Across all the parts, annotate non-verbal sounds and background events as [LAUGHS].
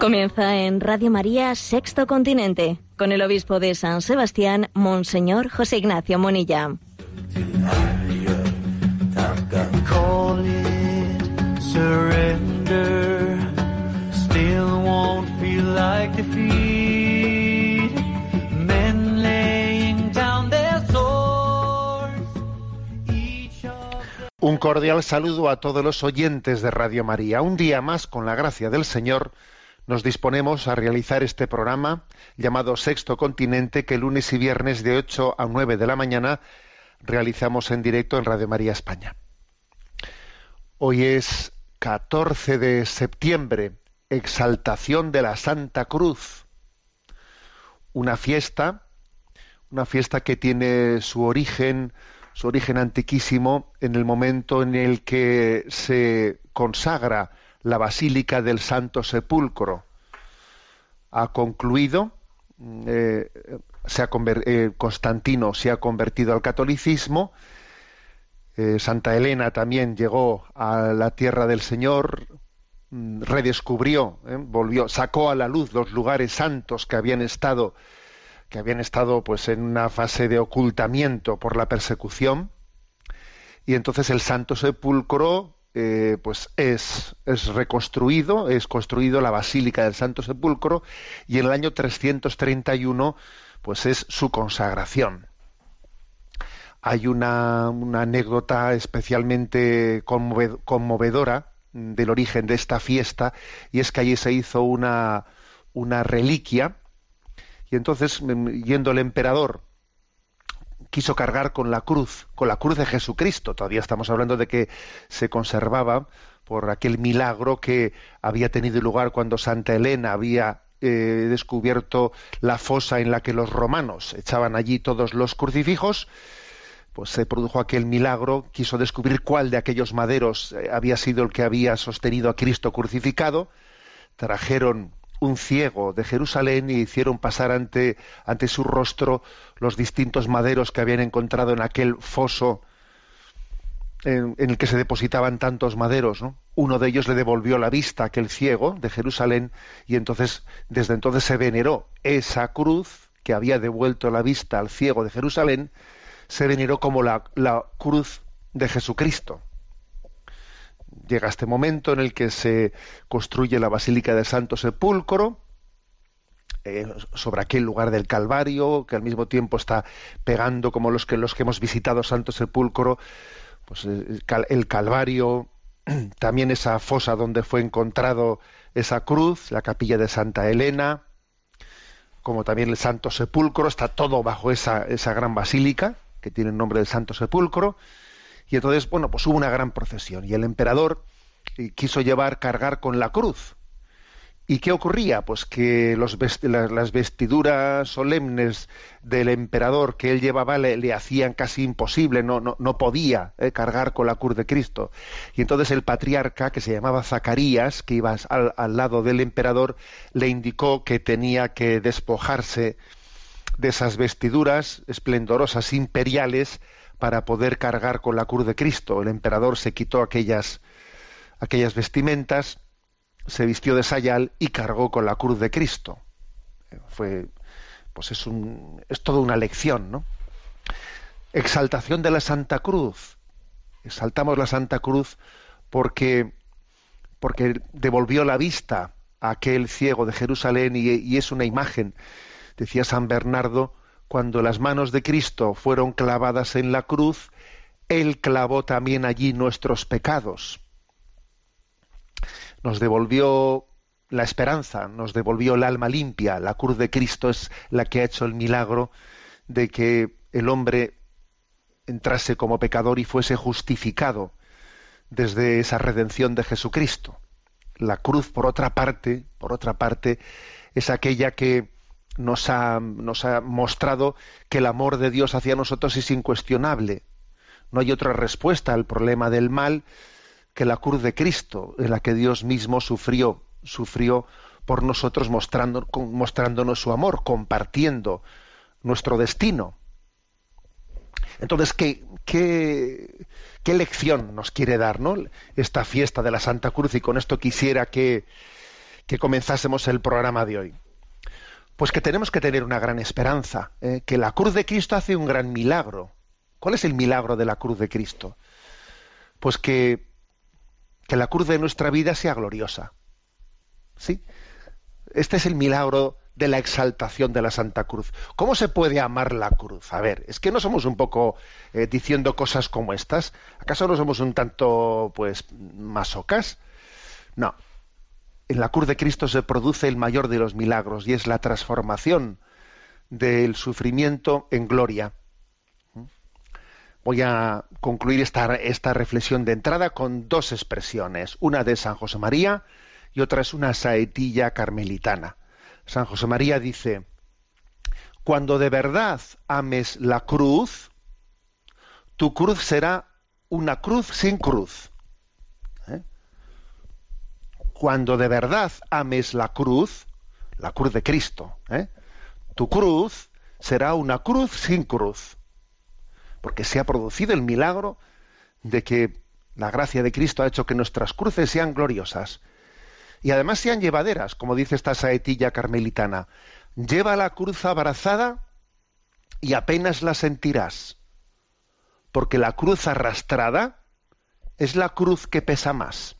Comienza en Radio María Sexto Continente con el obispo de San Sebastián, Monseñor José Ignacio Monilla. Un cordial saludo a todos los oyentes de Radio María. Un día más, con la gracia del Señor, nos disponemos a realizar este programa llamado Sexto Continente, que lunes y viernes de 8 a 9 de la mañana realizamos en directo en Radio María España. Hoy es 14 de septiembre, exaltación de la Santa Cruz, una fiesta, una fiesta que tiene su origen, su origen antiquísimo en el momento en el que se consagra la Basílica del Santo Sepulcro. Ha concluido, eh, se ha eh, Constantino se ha convertido al catolicismo, eh, Santa Elena también llegó a la tierra del Señor, mm, redescubrió, eh, volvió, sacó a la luz los lugares santos que habían estado que habían estado pues en una fase de ocultamiento por la persecución y entonces el Santo Sepulcro eh, pues es, es reconstruido, es construido la Basílica del Santo Sepulcro y en el año 331 pues es su consagración. Hay una, una anécdota especialmente conmove- conmovedora del origen de esta fiesta y es que allí se hizo una, una reliquia y entonces mm, yendo el emperador quiso cargar con la cruz, con la cruz de Jesucristo. Todavía estamos hablando de que se conservaba por aquel milagro que había tenido lugar cuando Santa Elena había eh, descubierto la fosa en la que los romanos echaban allí todos los crucifijos. Pues se produjo aquel milagro, quiso descubrir cuál de aquellos maderos eh, había sido el que había sostenido a Cristo crucificado. Trajeron un ciego de Jerusalén y hicieron pasar ante, ante su rostro los distintos maderos que habían encontrado en aquel foso en, el que se depositaban tantos maderos. ¿no? Uno de ellos le devolvió la vista a aquel ciego de Jerusalén y entonces, desde entonces se veneró esa cruz que había devuelto la vista al ciego de Jerusalén, se veneró como la, la cruz de Jesucristo. Llega este momento en el que se construye la Basílica del Santo Sepulcro, eh, sobre aquel lugar del Calvario, que al mismo tiempo está pegando como los que, los que hemos visitado Santo Sepulcro, pues el, el Calvario, [CLEARS THROAT] también esa fosa donde fue encontrado esa cruz, la capilla de Santa Elena, como también el Santo Sepulcro, está todo bajo esa, esa gran basílica, que tiene el nombre del Santo Sepulcro, y entonces, bueno, pues hubo una gran procesión y el emperador eh, quiso llevar, cargar con la cruz. ¿Y qué ocurría? Pues que las vestiduras solemnes del emperador que él llevaba le, le hacían casi imposible, no, no, no podía eh, cargar con la cruz de Cristo. Y entonces el patriarca, que se llamaba Zacarías, que iba al, al lado del emperador, le indicó que tenía que despojarse de esas vestiduras esplendorosas imperiales para poder cargar con la cruz de Cristo. El emperador se quitó aquellas, aquellas vestimentas, se vistió de sayal y cargó con la cruz de Cristo. Fue, pues es un, es toda una lección, ¿no? Exaltación de la Santa Cruz. Exaltamos la Santa Cruz porque, porque devolvió la vista a aquel ciego de Jerusalén y, y es una imagen, decía San Bernardo, cuando las manos de Cristo fueron clavadas en la cruz, Él clavó también allí nuestros pecados. Nos devolvió la esperanza, nos devolvió el alma limpia. La cruz de Cristo es la que ha hecho el milagro de que el hombre entrase como pecador y fuese justificado desde esa redención de Jesucristo. La cruz, por otra parte, por otra parte, es aquella que nos ha, nos ha mostrado que el amor de Dios hacia nosotros es incuestionable. No hay otra respuesta al problema del mal que la cruz de Cristo, en la que Dios mismo sufrió, sufrió por nosotros mostrándonos su amor, compartiendo nuestro destino. Entonces, ¿qué, qué, qué lección nos quiere dar esta fiesta de la Santa Cruz? Y con esto quisiera que, que comenzásemos el programa de hoy. Pues que tenemos que tener una gran esperanza, ¿eh? que la cruz de Cristo hace un gran milagro. ¿Cuál es el milagro de la cruz de Cristo? Pues que, que la cruz de nuestra vida sea gloriosa. ¿Sí? Este es el milagro de la exaltación de la Santa Cruz. ¿Cómo se puede amar la cruz? A ver, es que no somos un poco eh, diciendo cosas como estas. ¿Acaso no somos un tanto, pues, masocas? No. En la cruz de Cristo se produce el mayor de los milagros y es la transformación del sufrimiento en gloria. Voy a concluir esta, esta reflexión de entrada con dos expresiones. Una de San José María, y otra es una saetilla carmelitana. San José María dice, cuando de verdad ames la cruz, tu cruz será una cruz sin cruz. Cuando de verdad ames la cruz, la cruz de Cristo, ¿eh? tu cruz será una cruz sin cruz. Porque se ha producido el milagro de que la gracia de Cristo ha hecho que nuestras cruces sean gloriosas y además sean llevaderas, como dice esta saetilla carmelitana. Lleva la cruz abrazada y apenas la sentirás, porque la cruz arrastrada es la cruz que pesa más.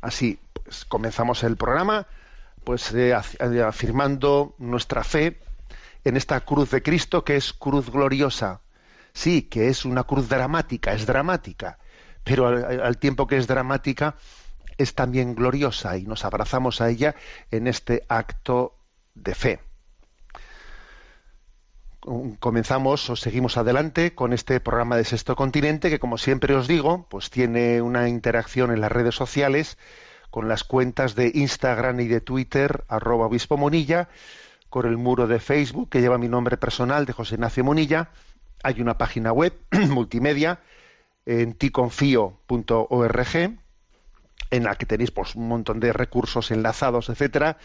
Así, pues, comenzamos el programa, pues afirmando nuestra fe en esta cruz de Cristo que es cruz gloriosa. Sí, que es una cruz dramática, es dramática, pero al tiempo que es dramática, es también gloriosa y nos abrazamos a ella en este acto de fe. Comenzamos o seguimos adelante con este programa de Sexto Continente que, como siempre os digo, pues tiene una interacción en las redes sociales con las cuentas de Instagram y de Twitter, arroba obispo Monilla, con el muro de Facebook que lleva mi nombre personal de José Ignacio Monilla. Hay una página web [CLEARS THROAT] multimedia en ticonfío.org en la que tenéis pues, un montón de recursos enlazados, etcétera,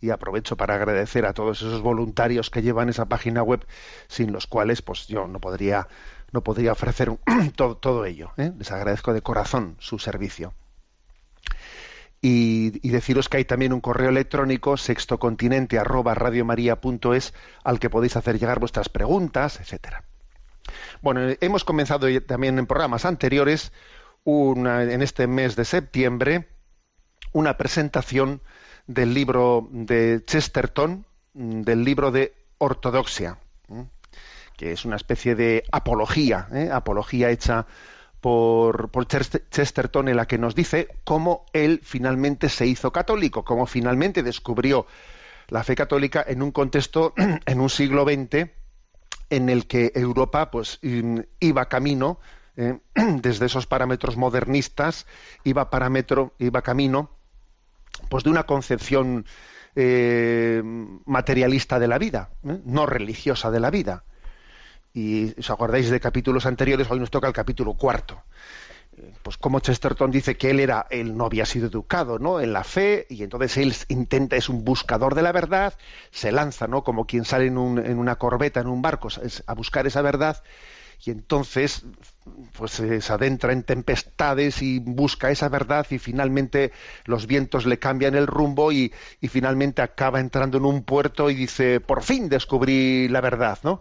y aprovecho para agradecer a todos esos voluntarios que llevan esa página web, sin los cuales pues yo no podría no podría ofrecer [CLEARS THROAT] todo, todo, ello. ¿eh? Les agradezco de corazón su servicio. Y, deciros que hay también un correo electrónico sextocontinente arroba radiomaria.es al que podéis hacer llegar vuestras preguntas, etcétera. Bueno, hemos comenzado también en programas anteriores en este mes de septiembre una presentación del libro de Chesterton, del libro de Ortodoxia, que es una especie de apología, ¿eh? apología hecha por, por, Chesterton en la que nos dice cómo él finalmente se hizo católico, cómo finalmente descubrió la fe católica en un contexto, [CLEARS THROAT] en un siglo XX, en el que Europa pues iba camino eh, [CLEARS THROAT] desde esos parámetros modernistas iba parámetro iba camino pues de una concepción eh, materialista de la vida ¿eh? no religiosa de la vida. Y os acordáis de capítulos anteriores hoy nos toca el capítulo cuarto. Pues como Chesterton dice que él era él no había sido educado en la fe y entonces él intenta es un buscador de la verdad se lanza no como quien sale en, un, en una corbeta en un barco a buscar esa verdad y entonces pues se adentra en tempestades y busca esa verdad y finalmente los vientos le cambian el rumbo y, finalmente acaba entrando en un puerto y dice por fin descubrí la verdad no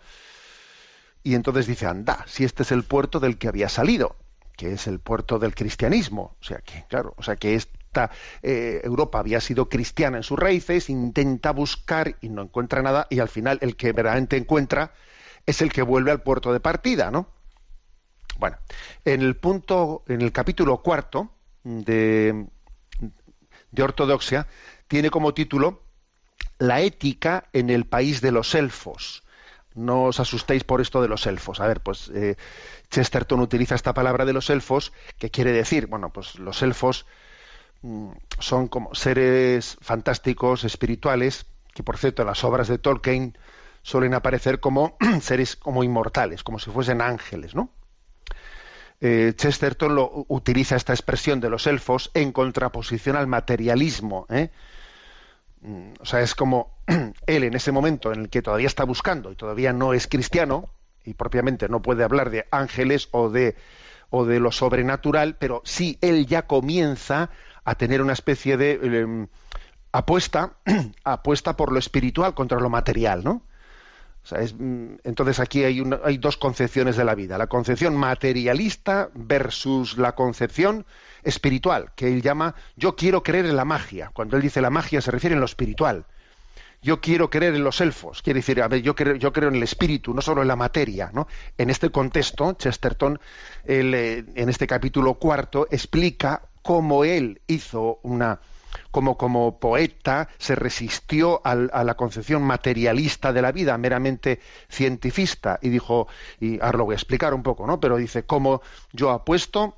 y entonces dice anda si este es el puerto del que había salido que es el puerto del cristianismo. O sea que claro o sea que esta eh, Europa había sido cristiana en sus raíces intenta buscar y no encuentra nada y al final el que verdaderamente encuentra es el que vuelve al puerto de partida, ¿no? Bueno, en el punto, en el capítulo cuarto de, de Ortodoxia, tiene como título La ética en el país de los elfos. No os asustéis por esto de los elfos. A ver, pues eh, Chesterton utiliza esta palabra de los elfos, que quiere decir, bueno, pues los elfos mm, son como seres fantásticos, espirituales, que por cierto las obras de Tolkien suelen aparecer como [CLEARS THROAT] seres como inmortales, como si fuesen ángeles, ¿no? eh, Chesterton lo, utiliza esta expresión de los elfos en contraposición al materialismo. ¿eh? Mm, o sea, es como [CLEARS THROAT] él en ese momento en el que todavía está buscando y todavía no es cristiano y propiamente no puede hablar de ángeles o de o de lo sobrenatural, pero sí él ya comienza a tener una especie de em, apuesta [CLEARS THROAT] apuesta por lo espiritual contra lo material, ¿no? Mm, entonces aquí hay, dos concepciones de la vida, la concepción materialista versus la concepción espiritual, que él llama yo quiero creer en la magia. Cuando él dice la magia se refiere en lo espiritual. Yo quiero creer en los elfos, quiere decir, a ver, yo creo, yo creo en el espíritu, no solo en la materia. En este contexto, Chesterton, eh, en este capítulo cuarto, explica cómo él hizo una, como, como poeta se resistió a la concepción materialista de la vida, meramente cientifista, y dijo, y ahora lo voy a explicar un poco, ¿no? Pero dice, cómo yo apuesto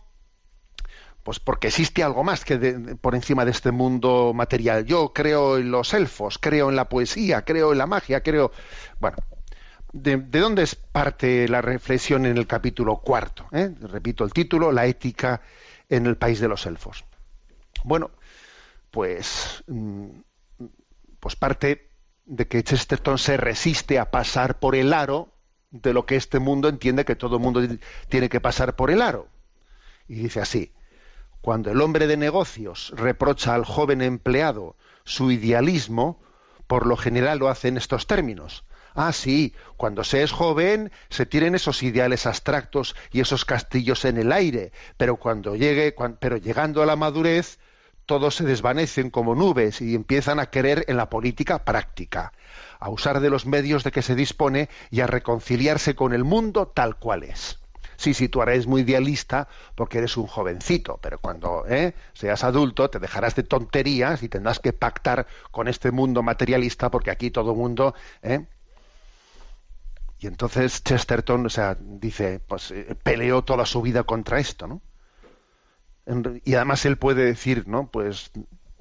pues porque existe algo más que por encima de este mundo material. Yo creo en los elfos, creo en la poesía, creo en la magia, creo. Bueno, ¿de, dónde parte la reflexión en el capítulo cuarto? Eh? Repito el título, la ética en el país de los elfos. Bueno, pues, mm, pues parte de que Chesterton se resiste a pasar por el aro de lo que este mundo entiende que todo el mundo tiene que pasar por el aro. Y dice así, cuando el hombre de negocios reprocha al joven empleado su idealismo, por lo general lo hace en estos términos. Ah, sí, cuando se es joven se tienen esos ideales abstractos y esos castillos en el aire, pero cuando llegue, pero llegando a la madurez, todos se desvanecen como nubes y empiezan a querer en la política práctica, a usar de los medios de que se dispone y a reconciliarse con el mundo tal cual es. Sí, sí, tú eres muy idealista porque eres un jovencito, pero cuando ¿eh? seas adulto te dejarás de tonterías y tendrás que pactar con este mundo materialista porque aquí todo mundo... ¿eh? Y entonces Chesterton, o sea, dice, pues eh, peleó toda su vida contra esto, ¿no? Y además él puede decir, ¿no? Pues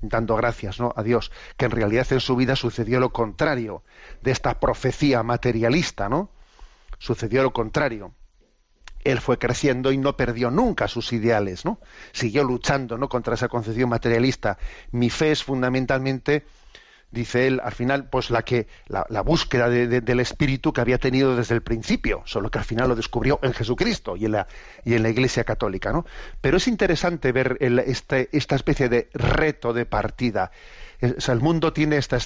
dando gracias ¿no? a Dios, que en realidad en su vida sucedió lo contrario de esta profecía materialista, ¿no? Sucedió lo contrario. Él fue creciendo y no perdió nunca sus ideales, ¿no? Siguió luchando, ¿no? contra esa concepción materialista. Mi fe es fundamentalmente dice él, al final, pues la que la, búsqueda del espíritu que había tenido desde el principio, solo que al final lo descubrió en Jesucristo y en la, y en la Iglesia Católica, ¿no? Pero es interesante ver este, esta especie de reto de partida el mundo tiene este,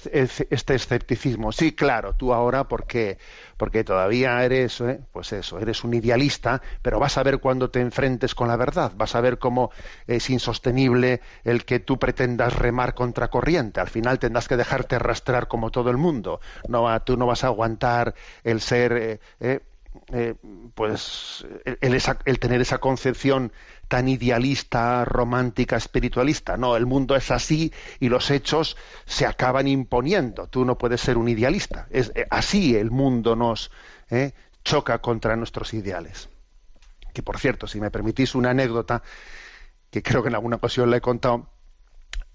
este, escepticismo. Sí, claro, tú ahora porque porque todavía eres, ¿eh? pues eso, eres un idealista, pero vas a ver cuando te enfrentes con la verdad, vas a ver cómo es insostenible el que tú pretendas remar contra corriente. Al final tendrás que dejarte arrastrar como todo el mundo. No, tú no vas a aguantar el ser eh, eh, eh, pues el, tener esa concepción tan idealista, romántica, espiritualista. No, el mundo es así y los hechos se acaban imponiendo. Tú no puedes ser un idealista. Es eh, así el mundo nos eh, choca contra nuestros ideales. Que por cierto, si me permitís una anécdota que creo que en alguna ocasión la he contado.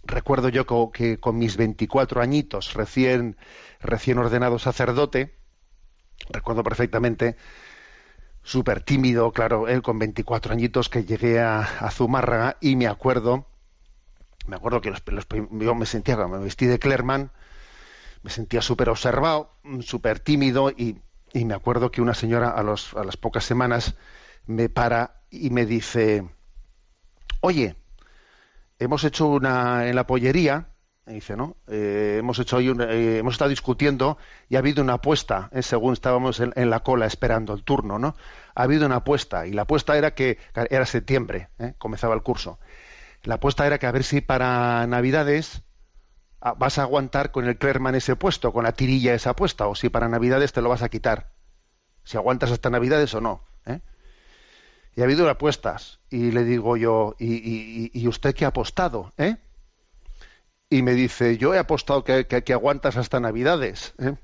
Recuerdo yo que, con mis 24 añitos, recién, recién ordenado sacerdote, recuerdo perfectamente, súper tímido, claro, él con 24 añitos que llegué a, Zumárraga y me acuerdo, me acuerdo que los, yo me sentía, me vestí de Clerman, me sentía súper observado, súper tímido y, y, me acuerdo que una señora a, los, a las pocas semanas me para y me dice, oye, hemos hecho una en la pollería dice, ¿no? Eh, hemos hecho hoy eh, hemos estado discutiendo y ha habido una apuesta, ¿eh? según estábamos en, la cola esperando el turno, ¿no? Ha habido una apuesta y la apuesta era que era septiembre, comenzaba el curso. La apuesta era que a ver si para Navidades ah, vas a aguantar con el Clerman ese puesto, con la tirilla esa apuesta, o si para Navidades te lo vas a quitar. Si aguantas hasta Navidades o no. Y ha habido apuestas. Y le digo yo, ¿y, y, y usted qué ha apostado? ¿Eh? Y me dice, yo he apostado que, que, aguantas hasta Navidades. ¿eh?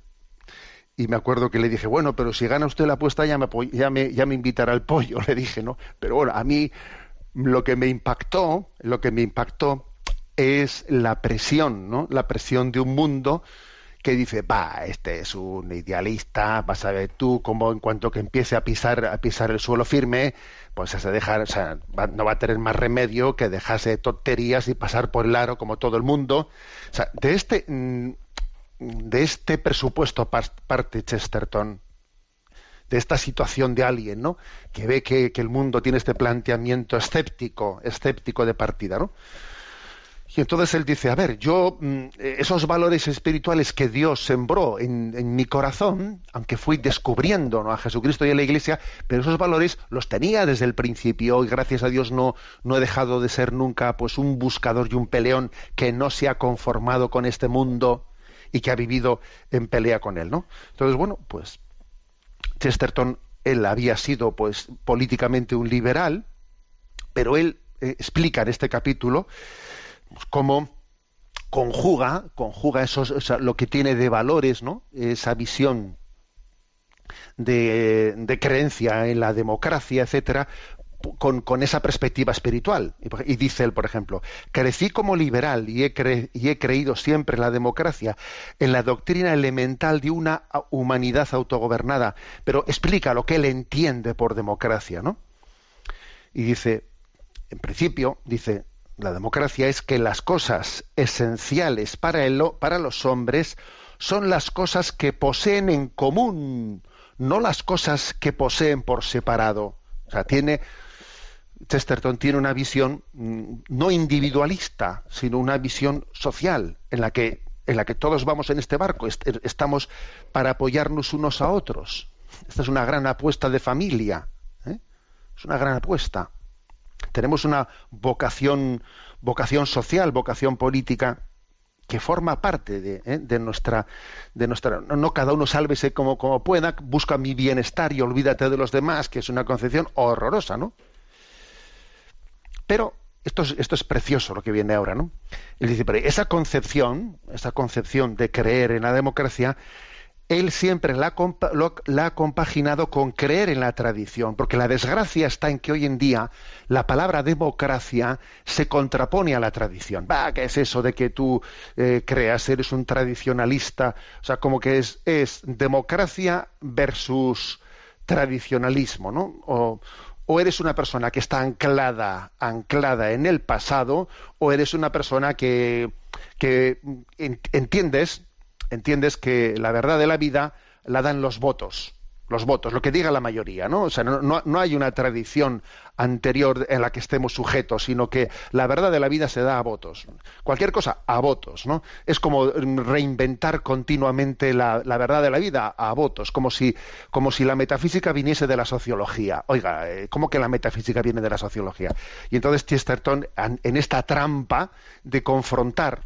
Y me acuerdo que le dije, bueno, pero si gana usted la apuesta ya me, ya me, ya me invitará al pollo, [LAUGHS] le dije, ¿no? Pero bueno, a mí lo que me impactó, lo que me impactó es la presión, ¿no? La presión de un mundo que dice, va, este es un idealista, vas a ver tú cómo en cuanto que empiece a pisar, a pisar el suelo firme, pues se deja, o sea, no va a tener más remedio que dejarse tonterías y pasar por el aro como todo el mundo. O sea, de este, mm, de este presupuesto parte Chesterton, de esta situación de alguien, ¿no? Que ve que, que el mundo tiene este planteamiento escéptico, escéptico de partida, ¿no? Y entonces él dice, a ver, yo mm, esos valores espirituales que Dios sembró en, mi corazón, aunque fui descubriendo a Jesucristo y a la Iglesia, pero esos valores los tenía desde el principio y gracias a Dios no, no he dejado de ser nunca pues un buscador y un peleón que no se ha conformado con este mundo y que ha vivido en pelea con él, ¿no? Entonces, bueno, pues Chesterton, él había sido pues políticamente un liberal, pero él eh, explica en este capítulo pues, cómo conjuga, conjuga esos, lo que tiene de valores, ¿no? Esa visión de, creencia en la democracia, etcétera, con, con, esa perspectiva espiritual. Y, dice él, por ejemplo, crecí como liberal y he, y he, creído siempre en la democracia, en la doctrina elemental de una humanidad autogobernada, pero explica lo que él entiende por democracia, ¿no? Y dice, en principio, dice, la democracia es que las cosas esenciales para, para los hombres son las cosas que poseen en común, no las cosas que poseen por separado. O sea, tiene Chesterton tiene una visión mm, no individualista, sino una visión social en la que en la que todos vamos en este barco, estamos para apoyarnos unos a otros. Esta es una gran apuesta de familia, ¿eh? es una gran apuesta. Tenemos una vocación, vocación social, vocación política que forma parte de, ¿eh? nuestra, de nuestra, no, cada uno sálvese como, como pueda, busca mi bienestar y olvídate de los demás, que es una concepción horrorosa, ¿no? Pero esto es, esto es precioso lo que viene ahora, ¿no? Él dice, pero esa concepción, esa concepción de creer en la democracia, él siempre la, ha compaginado con creer en la tradición, porque la desgracia está en que hoy en día la palabra democracia se contrapone a la tradición. Va, ¿qué es eso de que tú eh, creas, eres un tradicionalista? O sea, como que es, es democracia versus tradicionalismo, ¿no? O, o eres una persona que está anclada, anclada en el pasado, o eres una persona que, que entiendes entiendes que la verdad de la vida la dan los votos, los votos, lo que diga la mayoría, ¿no? O sea, no, no, hay una tradición anterior en la que estemos sujetos, sino que la verdad de la vida se da a votos. Cualquier cosa, a votos, ¿no? Es como reinventar continuamente la, verdad de la vida a votos, como si, como si la metafísica viniese de la sociología. Oiga, eh, ¿cómo que la metafísica viene de la sociología? Y entonces Chesterton, en esta trampa de confrontar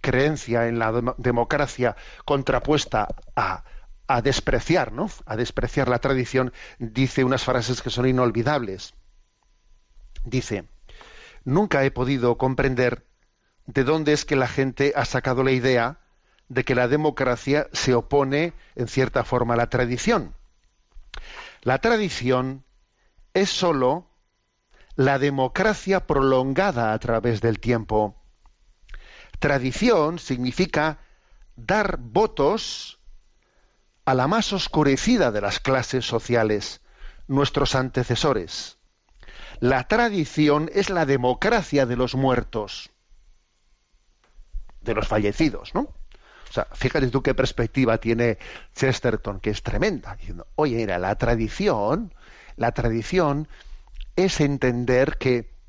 creencia en la democracia contrapuesta a, a despreciar, ¿no? A despreciar la tradición, dice unas frases que son inolvidables. Dice, nunca he podido comprender de dónde es que la gente ha sacado la idea de que la democracia se opone en cierta forma a la tradición. La tradición es sólo la democracia prolongada a través del tiempo. Tradición significa dar votos a la más oscurecida de las clases sociales, nuestros antecesores. La tradición es la democracia de los muertos, de los fallecidos, ¿no? O sea, fíjate tú qué perspectiva tiene Chesterton, que es tremenda, diciendo, oye, mira, la tradición, la tradición es entender que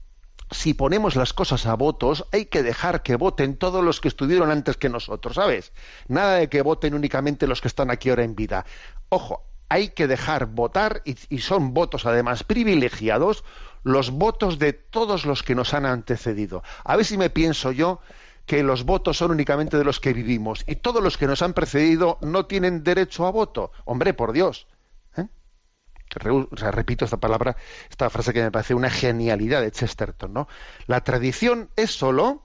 si ponemos las cosas a votos, hay que dejar que voten todos los que estuvieron antes que nosotros, ¿sabes? Nada de que voten únicamente los que están aquí ahora en vida. Ojo, hay que dejar votar, y, y son votos además privilegiados, los votos de todos los que nos han antecedido. A ver si me pienso yo que los votos son únicamente de los que vivimos y todos los que nos han precedido no tienen derecho a voto. Hombre, por Dios repito esta palabra, esta frase que me parece una genialidad de Chesterton, ¿no? La tradición es sólo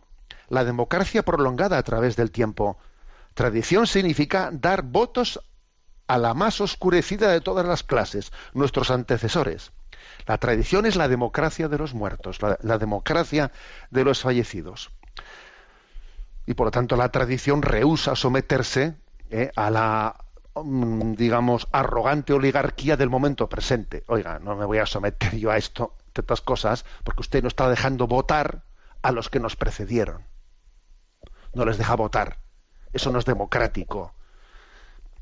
la democracia prolongada a través del tiempo. Tradición significa dar votos a la más oscurecida de todas las clases, nuestros antecesores. La tradición es la democracia de los muertos, la, democracia de los fallecidos. Y por lo tanto la tradición rehúsa someterse eh, a la digamos arrogante oligarquía del momento presente. Oiga, no me voy a someter yo a esto, otras cosas, porque usted no está dejando votar a los que nos precedieron. No les deja votar. Eso no es democrático.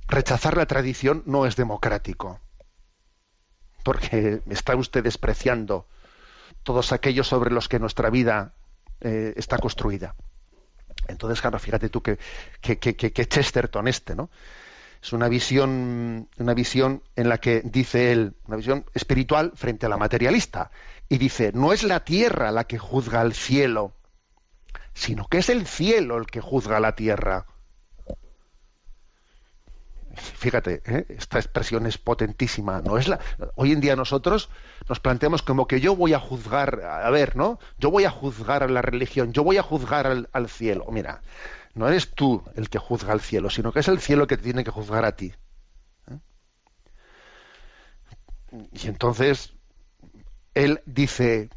Rechazar la tradición no es democrático. Porque está usted despreciando todos aquellos sobre los que nuestra vida eh, está construida. Entonces, claro, fíjate tú que, que, que, Chesterton este, ¿no? Es una visión, una visión en la que dice él, una visión espiritual frente a la materialista. Y dice, no es la tierra la que juzga al cielo, sino que es el cielo el que juzga a la tierra. Fíjate, ¿eh? esta expresión es potentísima. No es la. Hoy en día nosotros nos planteamos como que yo voy a juzgar, a ver, ¿no? Yo voy a juzgar a la religión, yo voy a juzgar al, cielo. Mira, no eres tú el que juzga al cielo, sino que es el cielo que te tiene que juzgar a ti. ¿eh? Y entonces él dice,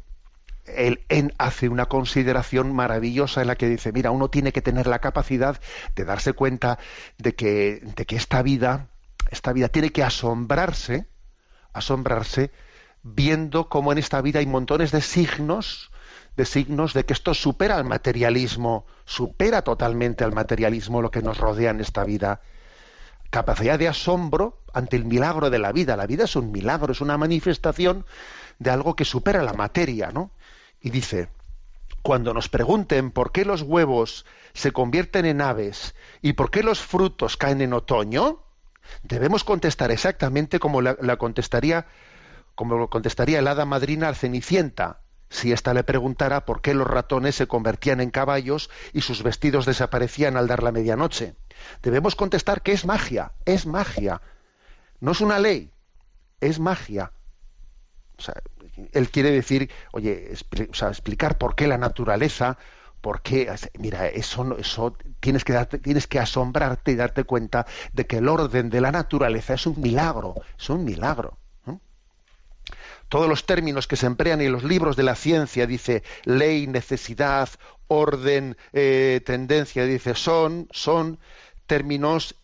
él, hace una consideración maravillosa en la que dice, mira, uno tiene que tener la capacidad de darse cuenta de que, de que esta vida, esta vida tiene que asombrarse, asombrarse, viendo cómo en esta vida hay montones de signos, de signos de que esto supera al materialismo, supera totalmente al materialismo lo que nos rodea en esta vida. Capacidad de asombro ante el milagro de la vida. La vida es un milagro, es una manifestación de algo que supera la materia, ¿no? Y dice, cuando nos pregunten por qué los huevos se convierten en aves y por qué los frutos caen en otoño, debemos contestar exactamente como la, contestaría como lo contestaría el hada madrina al Cenicienta, si ésta le preguntara por qué los ratones se convertían en caballos y sus vestidos desaparecían al dar la medianoche. Debemos contestar que es magia, es magia. No es una ley, es magia. O sea, él quiere decir, oye, explicar por qué la naturaleza, por qué, mira, eso, eso tienes que darte, tienes que asombrarte y darte cuenta de que el orden de la naturaleza es un milagro, es un milagro. Todos los términos que se emplean en los libros de la ciencia, dice ley, necesidad, orden, eh, tendencia, dice son, son términos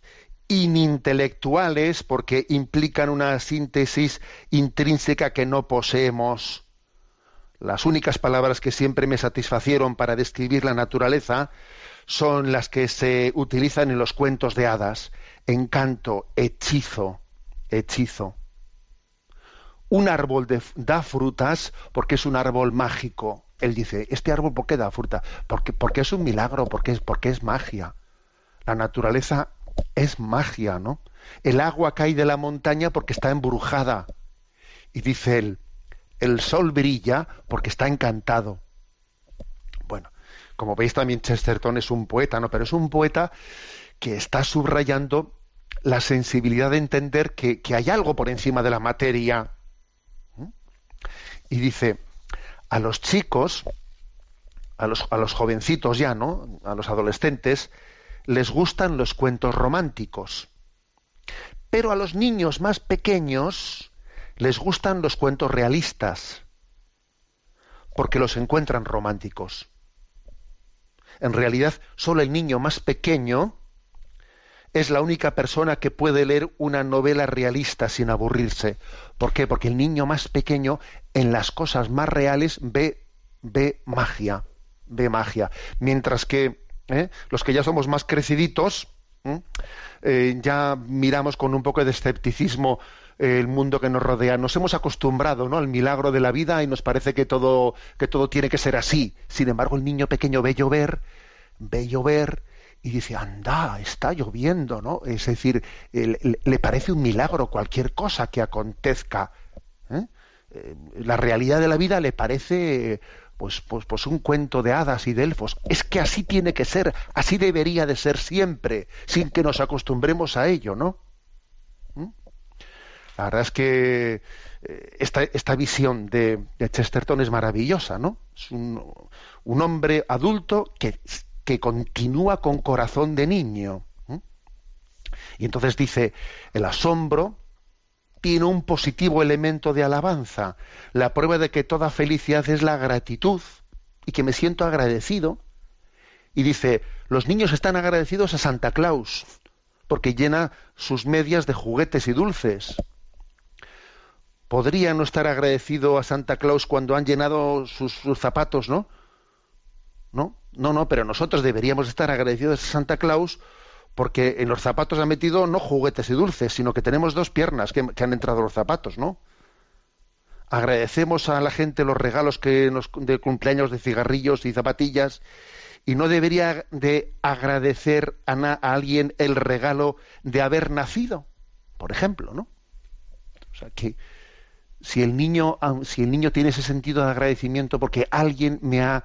inintelectuales porque implican una síntesis intrínseca que no poseemos. Las únicas palabras que siempre me satisfacieron para describir la naturaleza son las que se utilizan en los cuentos de hadas. Encanto, hechizo, hechizo. Un árbol da frutas porque es un árbol mágico. Él dice, ¿este árbol por qué da fruta? Porque, es un milagro, porque es, porque es magia. La naturaleza es magia, ¿no? El agua cae de la montaña porque está embrujada. Y dice él, el sol brilla porque está encantado. Bueno, como veis también Chesterton es un poeta, ¿no? Pero es un poeta que está subrayando la sensibilidad de entender que, hay algo por encima de la materia. Y dice, a los chicos, a los, jovencitos ya, ¿no? A los adolescentes, les gustan los cuentos románticos. Pero a los niños más pequeños les gustan los cuentos realistas, porque los encuentran románticos. En realidad, solo el niño más pequeño es la única persona que puede leer una novela realista sin aburrirse. ¿Por qué? Porque el niño más pequeño en las cosas más reales ve, ve magia, ve magia. Mientras que ¿eh? los que ya somos más creciditos, eh, ya miramos con un poco de escepticismo eh, el mundo que nos rodea. Nos hemos acostumbrado ¿no? al milagro de la vida y nos parece que todo, que todo tiene que ser así. Sin embargo, el niño pequeño ve llover, ve llover y dice, anda, está lloviendo, ¿no? Es decir, le parece un milagro cualquier cosa que acontezca. La realidad de la vida le parece pues, pues, pues un cuento de hadas y de elfos. Es que así tiene que ser, así debería de ser siempre, sin que nos acostumbremos a ello, ¿no? ¿Mm? La verdad es que eh, esta, esta visión de, Chesterton es maravillosa, ¿no? Es un, un hombre adulto que, que, continúa con corazón de niño. Y entonces dice, el asombro tiene un positivo elemento de alabanza. La prueba de que toda felicidad es la gratitud y que me siento agradecido. Y dice, los niños están agradecidos a Santa Claus, porque llena sus medias de juguetes y dulces. Podría no estar agradecido a Santa Claus cuando han llenado sus, sus zapatos, ¿no? ¿No? No, no, pero nosotros deberíamos estar agradecidos a Santa Claus porque en los zapatos ha metido no juguetes y dulces, sino que tenemos dos piernas que, han entrado en los zapatos, ¿no? Agradecemos a la gente los regalos que nos, de cumpleaños de cigarrillos y zapatillas y no debería de agradecer a, a alguien el regalo de haber nacido, por ejemplo, ¿no? O sea que si el niño si el niño tiene ese sentido de agradecimiento porque alguien me ha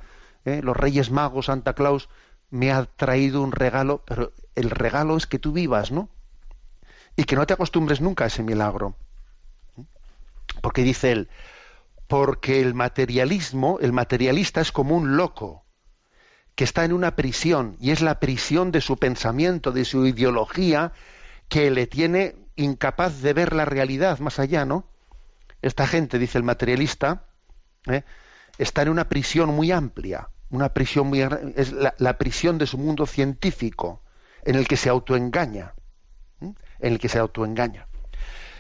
eh, los Reyes Magos Santa Claus me ha traído un regalo pero el regalo es que tú vivas no y que no te acostumbres nunca a ese milagro. Porque dice él porque el materialismo el materialista es como un loco que está en una prisión y es la prisión de su pensamiento de su ideología que le tiene incapaz de ver la realidad más allá no esta gente, dice el materialista, ¿eh? está en una prisión muy amplia, una prisión muy es la, prisión de su mundo científico, en el que se autoengaña, en el que se autoengaña.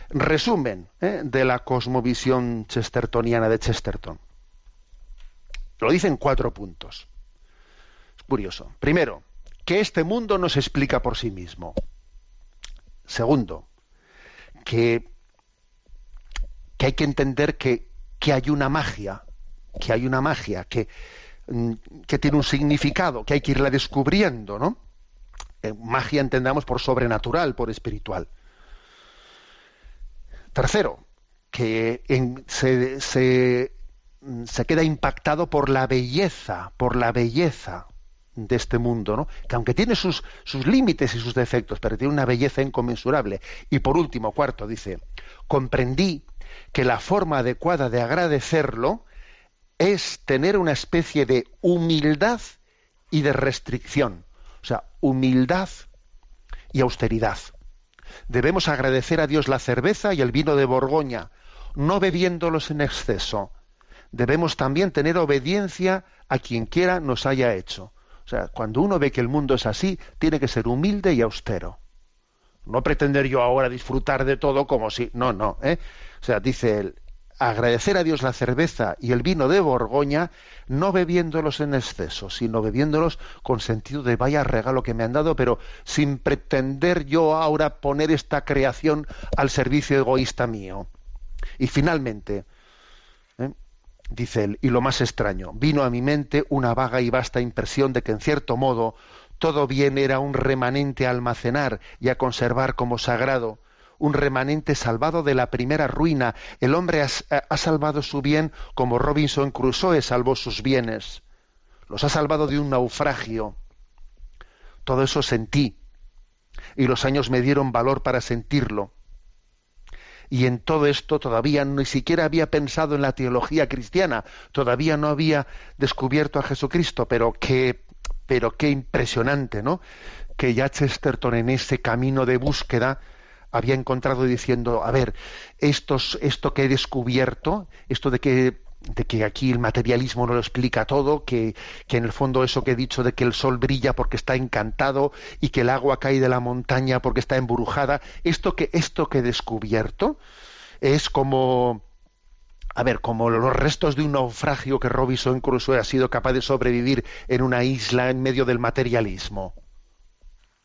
Resumen ¿eh? de la cosmovisión chestertoniana de Chesterton. Lo dice en cuatro puntos. Es curioso. Primero, que este mundo no se explica por sí mismo. Segundo, que que hay que entender que, que hay una magia, que hay una magia, que, que tiene un significado, que hay que irla descubriendo, ¿no? Eh, magia entendamos por sobrenatural, por espiritual. Tercero, que en- se, se, mm, se queda impactado por la belleza, por la belleza de este mundo, ¿no? Que aunque tiene sus, sus límites y sus defectos, pero tiene una belleza inconmensurable. Y por último, cuarto, dice, comprendí que la forma adecuada de agradecerlo es tener una especie de humildad y de restricción. O sea, humildad y austeridad. Debemos agradecer a Dios la cerveza y el vino de Borgoña, no bebiéndolos en exceso. Debemos también tener obediencia a quien quiera nos haya hecho. O sea, cuando uno ve que el mundo es así, tiene que ser humilde y austero. No pretender yo ahora disfrutar de todo como si. No, no. ¿eh? O sea, dice él, agradecer a Dios la cerveza y el vino de Borgoña, no bebiéndolos en exceso, sino bebiéndolos con sentido de vaya regalo que me han dado, pero sin pretender yo ahora poner esta creación al servicio egoísta mío. Y finalmente, ¿eh? dice él, y lo más extraño, vino a mi mente una vaga y vasta impresión de que en cierto modo todo bien era un remanente a almacenar y a conservar como sagrado, un remanente salvado de la primera ruina. El hombre ha, ha salvado su bien como Robinson Crusoe salvó sus bienes. Los ha salvado de un naufragio. Todo eso sentí. Y los años me dieron valor para sentirlo. Y en todo esto todavía ni siquiera había pensado en la teología cristiana, todavía no había descubierto a Jesucristo, pero qué, pero qué impresionante, ¿no? Que ya Chesterton en ese camino de búsqueda había encontrado diciendo, a ver, estos, esto que he descubierto, esto de que, aquí el materialismo no lo explica todo, que, que en el fondo eso que he dicho de que el sol brilla porque está encantado y que el agua cae de la montaña porque está embrujada, esto que, esto que he descubierto es como, a ver, como los restos de un naufragio que Robinson Crusoe ha sido capaz de sobrevivir en una isla en medio del materialismo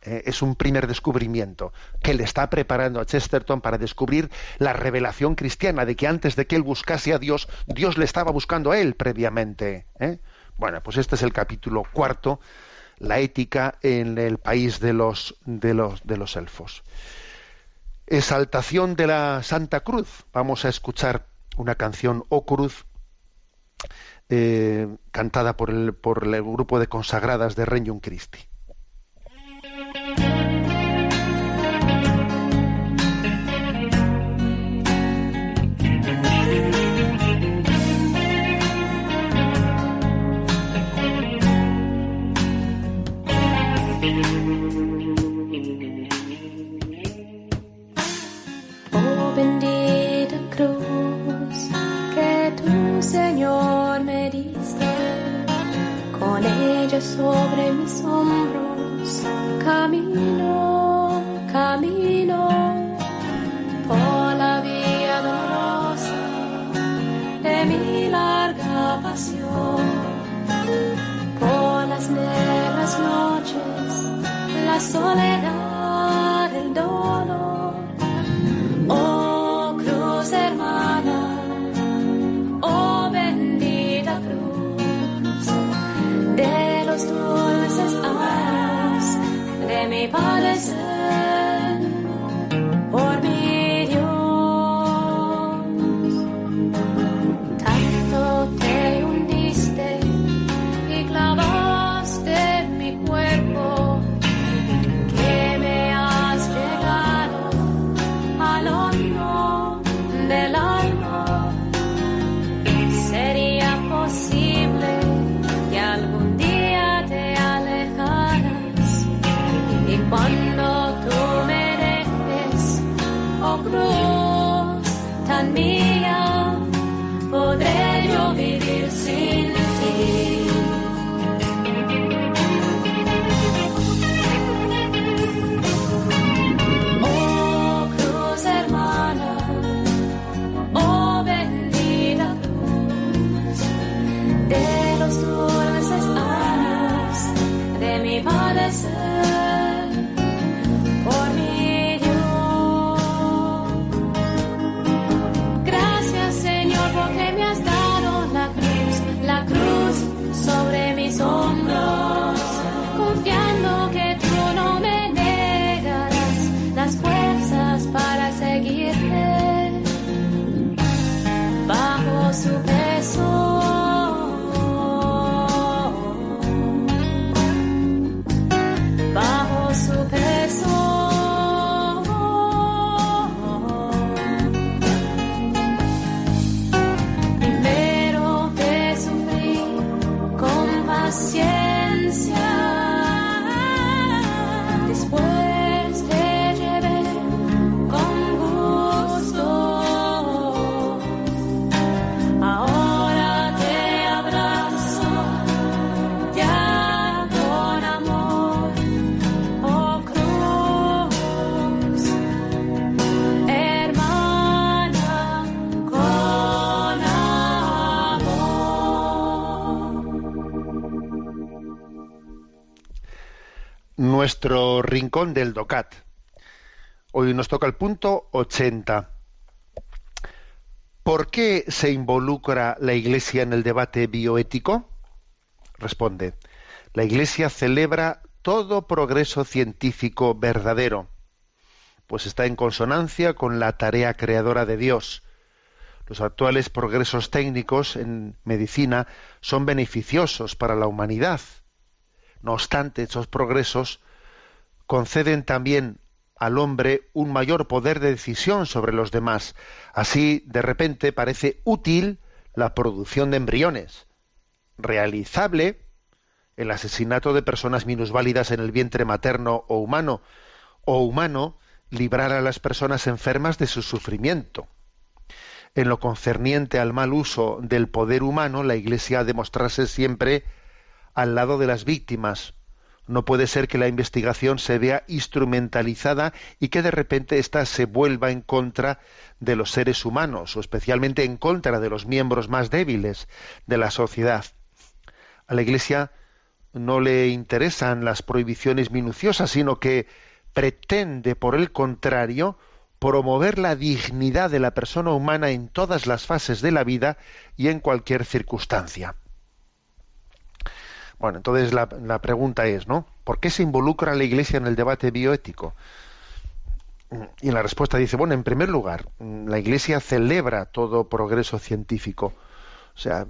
es un primer descubrimiento que le está preparando a Chesterton para descubrir la revelación cristiana de que antes de que él buscase a Dios, Dios le estaba buscando a él previamente. ¿eh? Bueno, pues este es el capítulo cuarto, la ética en el país de los, de los, de los elfos. Exaltación de la Santa Cruz. Vamos a escuchar una canción O Cruz eh, cantada por el, por el grupo de consagradas de Regnum Christi. thank you Nuestro rincón del DOCAT. Hoy nos toca el punto 80. ¿Por qué se involucra la Iglesia en el debate bioético? Responde, la Iglesia celebra todo progreso científico verdadero, pues está en consonancia con la tarea creadora de Dios. Los actuales progresos técnicos en medicina son beneficiosos para la humanidad. No obstante, esos progresos conceden también al hombre un mayor poder de decisión sobre los demás. Así, de repente, parece útil la producción de embriones, realizable el asesinato de personas minusválidas en el vientre materno o humano, o humano librar a las personas enfermas de su sufrimiento. En lo concerniente al mal uso del poder humano, la Iglesia ha de mostrarse siempre al lado de las víctimas. No puede ser que la investigación se vea instrumentalizada y que de repente ésta se vuelva en contra de los seres humanos, o especialmente en contra de los miembros más débiles de la sociedad. A la Iglesia no le interesan las prohibiciones minuciosas, sino que pretende, por el contrario, promover la dignidad de la persona humana en todas las fases de la vida y en cualquier circunstancia. Bueno, entonces la, pregunta es, ¿no? ¿Por qué se involucra la Iglesia en el debate bioético? Y la respuesta dice, bueno, en primer lugar, la Iglesia celebra todo progreso científico. O sea,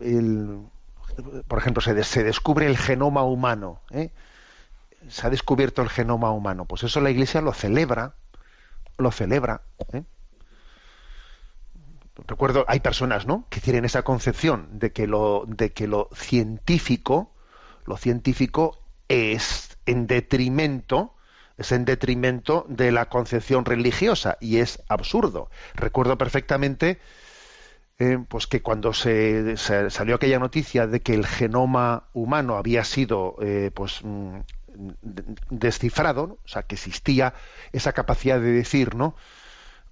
por ejemplo, se descubre el genoma humano. ¿eh? Se ha descubierto el genoma humano. Pues eso la Iglesia lo celebra, lo celebra. ¿eh? Recuerdo, hay personas, ¿no? Que tienen esa concepción de que lo, de que lo científico, lo científico es en detrimento, es en detrimento de la concepción religiosa y es absurdo. Recuerdo perfectamente eh, pues que cuando se, salió aquella noticia de que el genoma humano había sido eh, pues mm, de- descifrado, o sea que existía esa capacidad de decir, ¿no?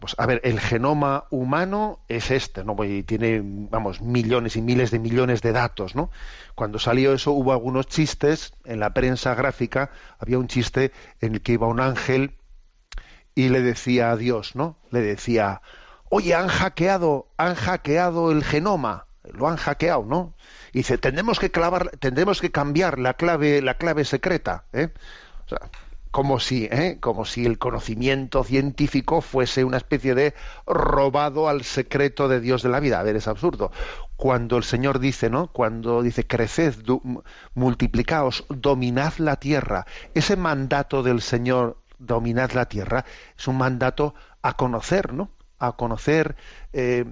Pues a ver, el genoma humano es este, ¿no? Y tiene, vamos, millones y miles de millones de datos, ¿no? Cuando salió eso hubo algunos chistes en la prensa gráfica, había un chiste en el que iba un ángel y le decía a Dios, ¿no? Le decía, oye, han hackeado, han hackeado el genoma, lo han hackeado, ¿no? Y dice, tendremos que clavar, tendremos que cambiar la clave, la clave secreta, ¿eh? O sea, como si, ¿eh? como si el conocimiento científico fuese una especie de robado al secreto de Dios de la vida. A ver, es absurdo. Cuando el Señor dice, ¿no? Cuando dice, creced, multiplicaos, dominad la tierra, ese mandato del Señor, dominad la tierra, es un mandato a conocer, ¿no? A conocer. eh,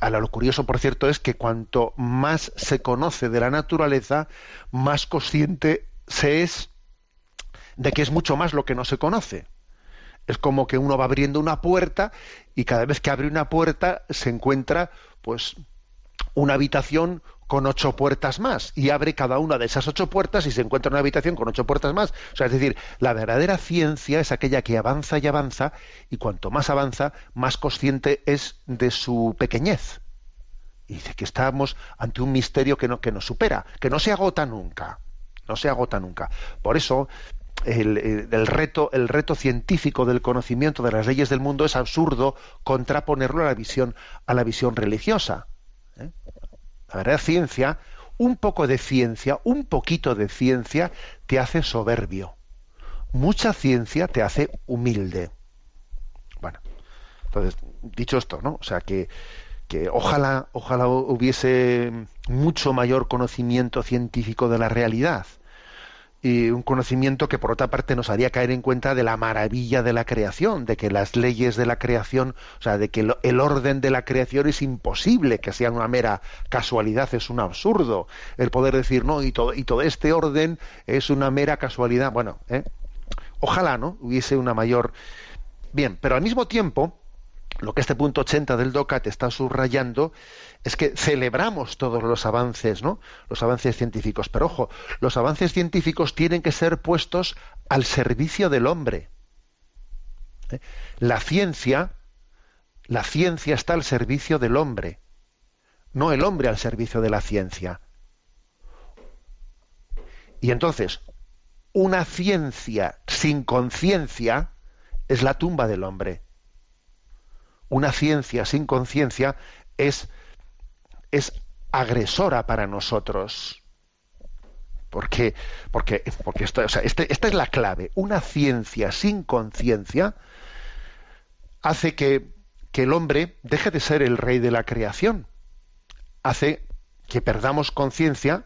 a lo curioso, por cierto, es que cuanto más se conoce de la naturaleza, más consciente se es de que es mucho más lo que no se conoce. Es como que uno va abriendo una puerta y cada vez que abre una puerta se encuentra pues una habitación con ocho puertas más y abre cada una de esas ocho puertas y se encuentra una habitación con ocho puertas más. O sea, es decir, la verdadera ciencia es aquella que avanza y avanza y cuanto más avanza, más consciente es de su pequeñez y dice que estamos ante un misterio que, no, que nos supera, que no se agota nunca, no se agota nunca. Por eso el, reto, el reto científico del conocimiento de las leyes del mundo es absurdo contraponerlo a la visión, a la visión religiosa. ¿eh? La ciencia, un poco de ciencia, un poquito de ciencia te hace soberbio. Mucha ciencia te hace humilde. Bueno, entonces, dicho esto, ¿no? O sea que, que ojalá, ojalá hubiese mucho mayor conocimiento científico de la realidad. Y un conocimiento que por otra parte nos haría caer en cuenta de la maravilla de la creación, de que las leyes de la creación, o sea, de que el orden de la creación es imposible que sea una mera casualidad, es un absurdo. El poder decir, no, y todo, y todo este orden es una mera casualidad. Bueno, ¿eh? ojalá, ¿no? Hubiese una mayor. Bien, pero al mismo tiempo, lo que este punto 80 del DOCAT está subrayando es que celebramos todos los avances, ¿no? Los avances científicos. Pero ojo, los avances científicos tienen que ser puestos al servicio del hombre. ¿Eh? La ciencia, la ciencia está al servicio del hombre, no el hombre al servicio de la ciencia. Y entonces, una ciencia sin conciencia es la tumba del hombre. Una ciencia sin conciencia es, es agresora para nosotros. Porque, porque, porque este- esta es la clave. Una ciencia sin conciencia hace que, que el hombre deje de ser el rey de la creación. Hace que perdamos conciencia,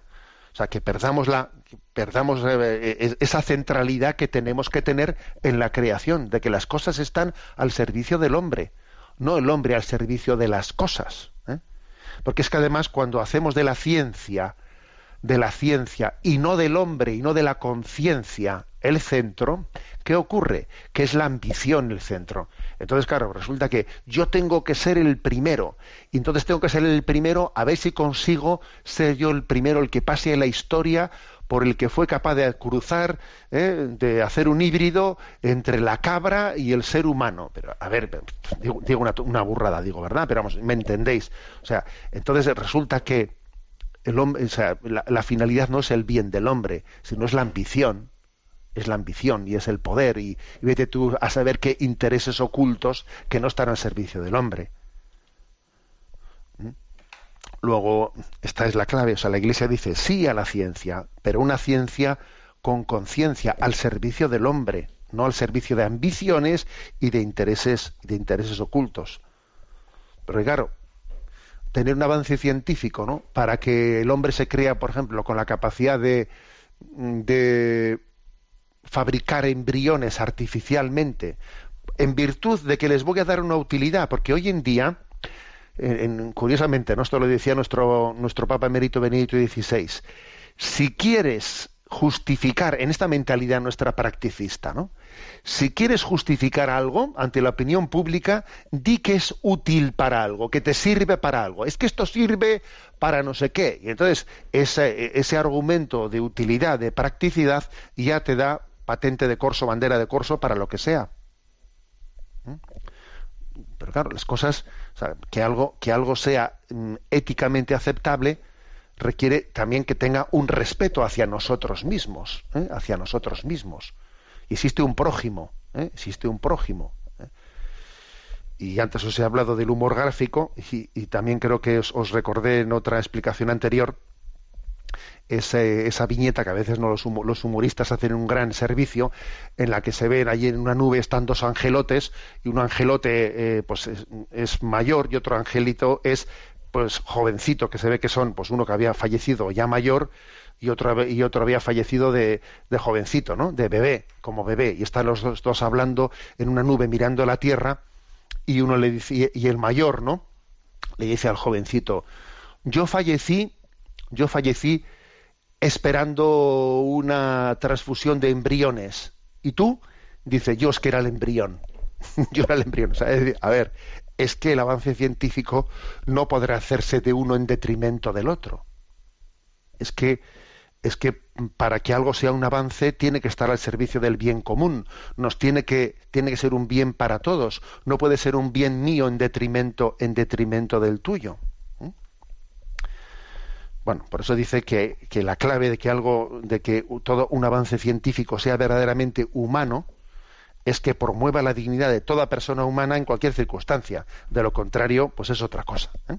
o sea, que perdamos la que perdamos eh, eh, esa centralidad que tenemos que tener en la creación, de que las cosas están al servicio del hombre, no el hombre al servicio de las cosas. ¿eh? Porque es que además cuando hacemos de la ciencia, de la ciencia y no del hombre y no de la conciencia el centro, ¿qué ocurre? Que es la ambición el centro. Entonces, claro, resulta que yo tengo que ser el primero, y entonces tengo que ser el primero a ver si consigo ser yo el primero, el que pase en la historia por el que fue capaz de cruzar, ¿eh? de hacer un híbrido entre la cabra y el ser humano. Pero, a ver, digo, digo una, burrada, digo, ¿verdad? Pero vamos, me entendéis. O sea, entonces resulta que el hombre, la, la finalidad no es el bien del hombre, sino es la ambición, es la ambición y es el poder y, y vete tú a saber qué intereses ocultos que no están al servicio del hombre. Luego, esta es la clave, o sea, la Iglesia dice sí a la ciencia, pero una ciencia con conciencia al servicio del hombre, no al servicio de ambiciones y de intereses, de intereses ocultos. Pero claro, tener un avance científico, ¿no? Para que el hombre se crea, por ejemplo, con la capacidad de, de fabricar embriones artificialmente, en virtud de que les voy a dar una utilidad, porque hoy en día, en- en- curiosamente, esto lo decía nuestro, nuestro Papa Emérito Benedicto XVI, si quieres justificar en esta mentalidad nuestra practicista, ¿no? Si quieres justificar algo ante la opinión pública, di que es útil para algo, que te sirve para algo. Es que esto sirve para no sé qué. Y entonces ese, ese argumento de utilidad, de practicidad, ya te da patente de corso, bandera de corso para lo que sea. ¿Mm? Pero claro, las cosas, que algo, que algo sea mm, éticamente aceptable, requiere también que tenga un respeto hacia nosotros mismos, ¿eh? hacia nosotros mismos. Y existe un prójimo, ¿eh? existe un prójimo. ¿eh? Y antes os he hablado del humor gráfico y, también creo que os, recordé en otra explicación anterior ese, esa viñeta que a veces no los, humoristas hacen un gran servicio en la que se ven allí en una nube están dos angelotes y un angelote eh, pues es, es, mayor y otro angelito es pues jovencito que se ve que son pues uno que había fallecido ya mayor y otro y otro había fallecido de, de jovencito no de bebé como bebé. Y están los dos, dos hablando en una nube mirando la tierra y uno le dice y el mayor no le dice al jovencito yo fallecí yo fallecí esperando una transfusión de embriones. ¿Y tú? Dice, yo es que era el embrión. [LAUGHS] yo era el embrión. A ver, es que el avance científico no podrá hacerse de uno en detrimento del otro. Es que es que para que algo sea un avance tiene que estar al servicio del bien común, nos tiene que tiene que ser un bien para todos, no puede ser un bien mío en detrimento en detrimento del tuyo. Bueno, por eso dice que, que, la clave de que algo, de que todo un avance científico sea verdaderamente humano, es que promueva la dignidad de toda persona humana en cualquier circunstancia. De lo contrario, pues es otra cosa. ¿eh?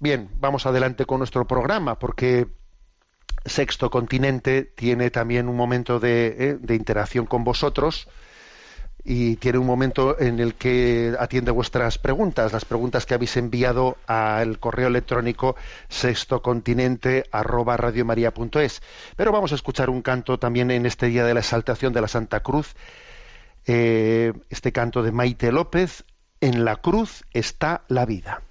Bien, vamos adelante con nuestro programa, porque Sexto Continente tiene también un momento de, ¿eh? de interacción con vosotros y tiene un momento en el que atiende vuestras preguntas, las preguntas que habéis enviado al correo electrónico sextocontinente arroba radiomaria.es. Pero vamos a escuchar un canto también en este día de la exaltación de la Santa Cruz, eh, este canto de Maite López, En la cruz está la vida.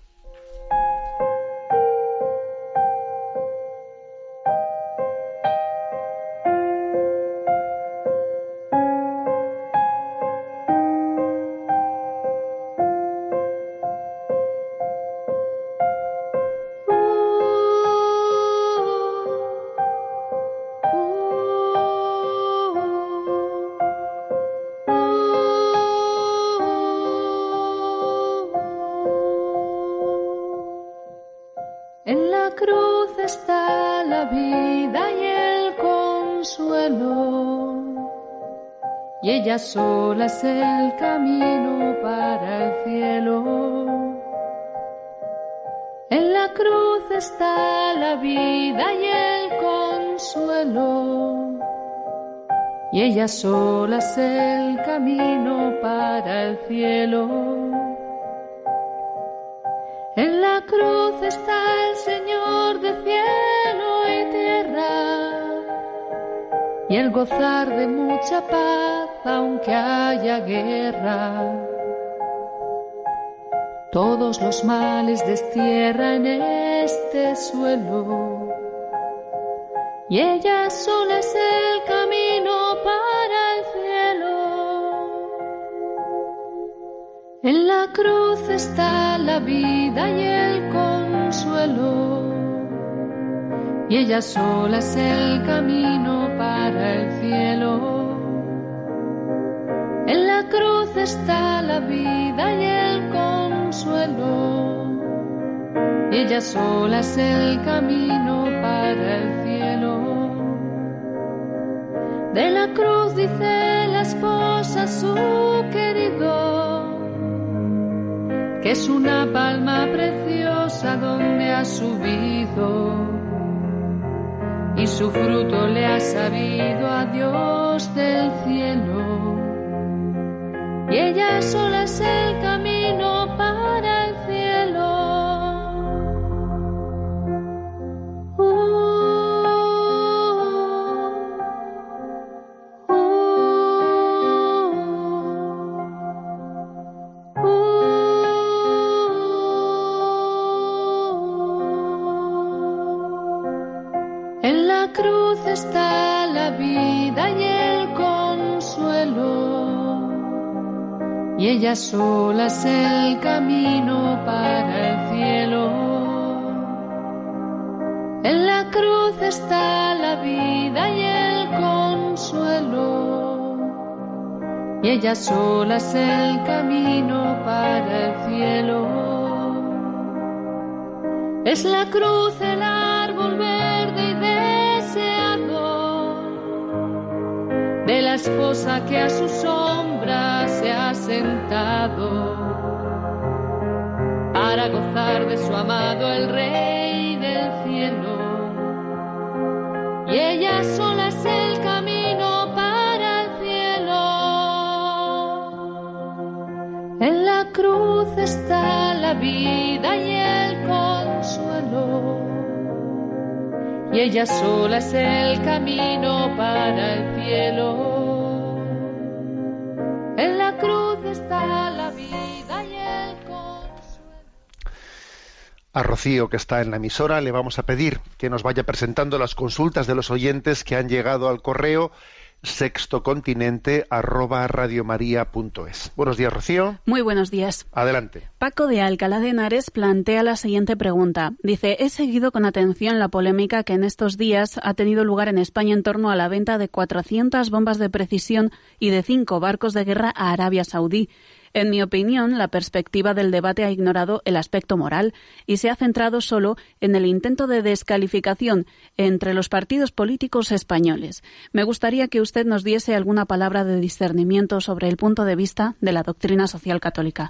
Sola es el camino para el cielo. En la cruz está la vida y el consuelo. Y ella sola es el camino para el cielo. En la cruz está el Señor de cielo y tierra y el gozar de mucha paz aunque haya guerra. Todos los males destierran este suelo y ella sola es el camino En la cruz está la vida y el consuelo y ella sola es el camino para el cielo. En la cruz está la vida y el consuelo. Ella sola es el camino para el cielo. De la cruz dice la esposa su querido, que es una palma preciosa donde ha subido y su fruto le ha sabido a Dios del cielo. Y ella sola es el camino para y ella sola es el camino para el cielo. En la cruz está la vida y el consuelo, y ella sola es el camino para el cielo. Es la cruz el árbol verde y deseado de la esposa que a su sombra se ha sentado para gozar de su amado el rey del cielo. Y ella sola es el camino para el cielo. En la cruz está la vida y el consuelo. Y ella sola es el camino para el cielo. A Rocío, que está en la emisora, le vamos a pedir que nos vaya presentando las consultas de los oyentes que han llegado al correo sextocontinente arroba radiomaria.es. Buenos días, Rocío. Muy buenos días. Adelante. Paco de Alcalá de Henares plantea la siguiente pregunta. Dice, he seguido con atención la polémica que en estos días ha tenido lugar en España en torno a la venta de 400 bombas de precisión y de cinco barcos de guerra a Arabia Saudí. En mi opinión, la perspectiva del debate ha ignorado el aspecto moral y se ha centrado solo en el intento de descalificación entre los partidos políticos españoles. Me gustaría que usted nos diese alguna palabra de discernimiento sobre el punto de vista de la doctrina social católica.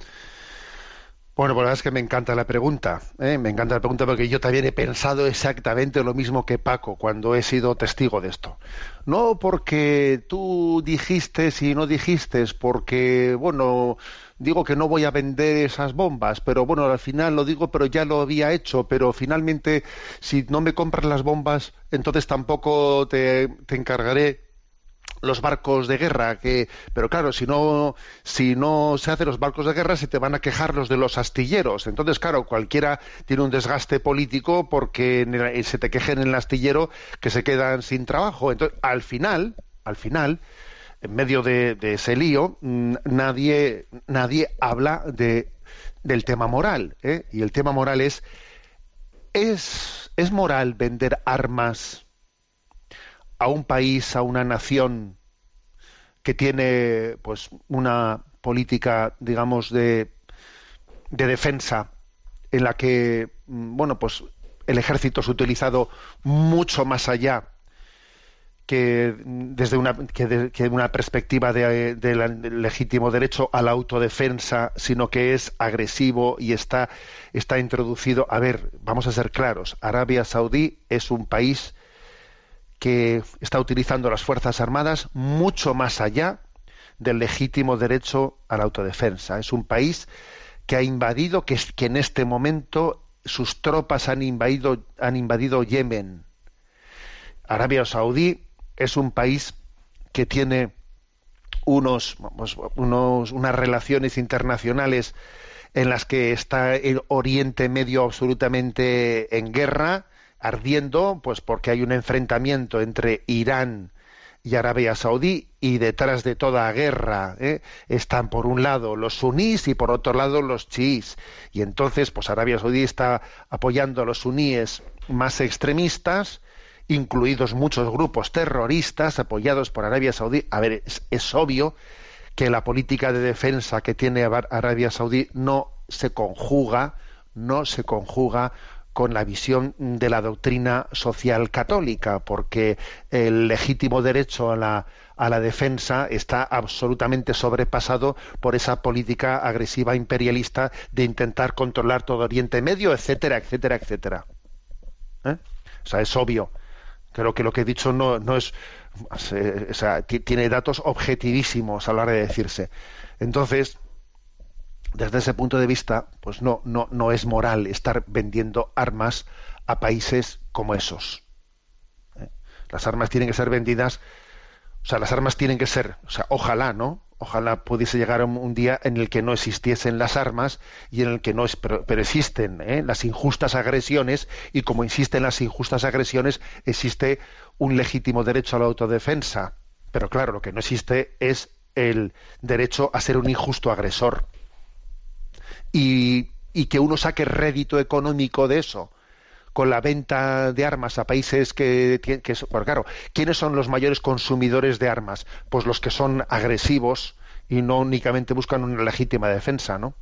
Bueno, pues la verdad es que me encanta la pregunta. ¿eh? Me encanta la pregunta porque yo también he pensado exactamente lo mismo que Paco cuando he sido testigo de esto. No porque tú dijiste y no dijiste, porque, bueno, digo que no voy a vender esas bombas, pero bueno, al final lo digo, pero ya lo había hecho, pero finalmente si no me compras las bombas, entonces tampoco te, te encargaré los barcos de guerra que pero claro si no si no se hacen los barcos de guerra se te van a quejar los de los astilleros entonces claro cualquiera tiene un desgaste político porque el- se te quejen en el astillero que se quedan sin trabajo entonces al final al final en medio de, de ese lío mm, nadie nadie habla de del tema moral ¿eh? y el tema moral es es es moral vender armas a un país, a una nación que tiene pues una política, digamos, de, de defensa en la que mm, bueno, pues el ejército es utilizado mucho más allá que desde una, que una perspectiva de, de del legítimo derecho a la autodefensa, sino que es agresivo y está, está introducido. A ver, vamos a ser claros, Arabia Saudí es un país que está utilizando las Fuerzas Armadas mucho más allá del legítimo derecho a la autodefensa. Es un país que ha invadido, que, en este momento sus tropas han invadido, han invadido Yemen. Arabia Saudí es un país que tiene unos, unos, unas relaciones internacionales en las que está el Oriente Medio absolutamente en guerra, ardiendo, pues porque hay un enfrentamiento entre Irán y Arabia Saudí y detrás de toda guerra ¿eh? están por un lado los sunís y por otro lado los chiís y entonces pues Arabia Saudí está apoyando a los suníes más extremistas incluidos muchos grupos terroristas apoyados por Arabia Saudí a ver es, es obvio que la política de defensa que tiene Ar- Arabia Saudí no se conjuga no se conjuga con la visión de la doctrina social católica, porque el legítimo derecho a la, a la defensa está absolutamente sobrepasado por esa política agresiva imperialista de intentar controlar todo Oriente Medio, etcétera, etcétera, etcétera. ¿Eh? O sea, es obvio. Creo que lo que he dicho no, no es. o sea, ti- tiene datos objetivísimos a la hora de decirse. Entonces, desde ese punto de vista, pues no, no, no es moral estar vendiendo armas a países como esos. ¿Eh? Las armas tienen que ser vendidas, o sea, las armas tienen que ser, o sea, ojalá, ¿no? Ojalá pudiese llegar un, día en el que no existiesen las armas y en el que no es, pero, pero existen ¿eh? las injustas agresiones y como existen las injustas agresiones existe un legítimo derecho a la autodefensa. Pero claro, lo que no existe es el derecho a ser un injusto agresor y, que uno saque rédito económico de eso con la venta de armas a países que, que, que- claro, ¿quiénes son los mayores consumidores de armas? Pues los que son agresivos y no únicamente buscan una legítima defensa, ¿no?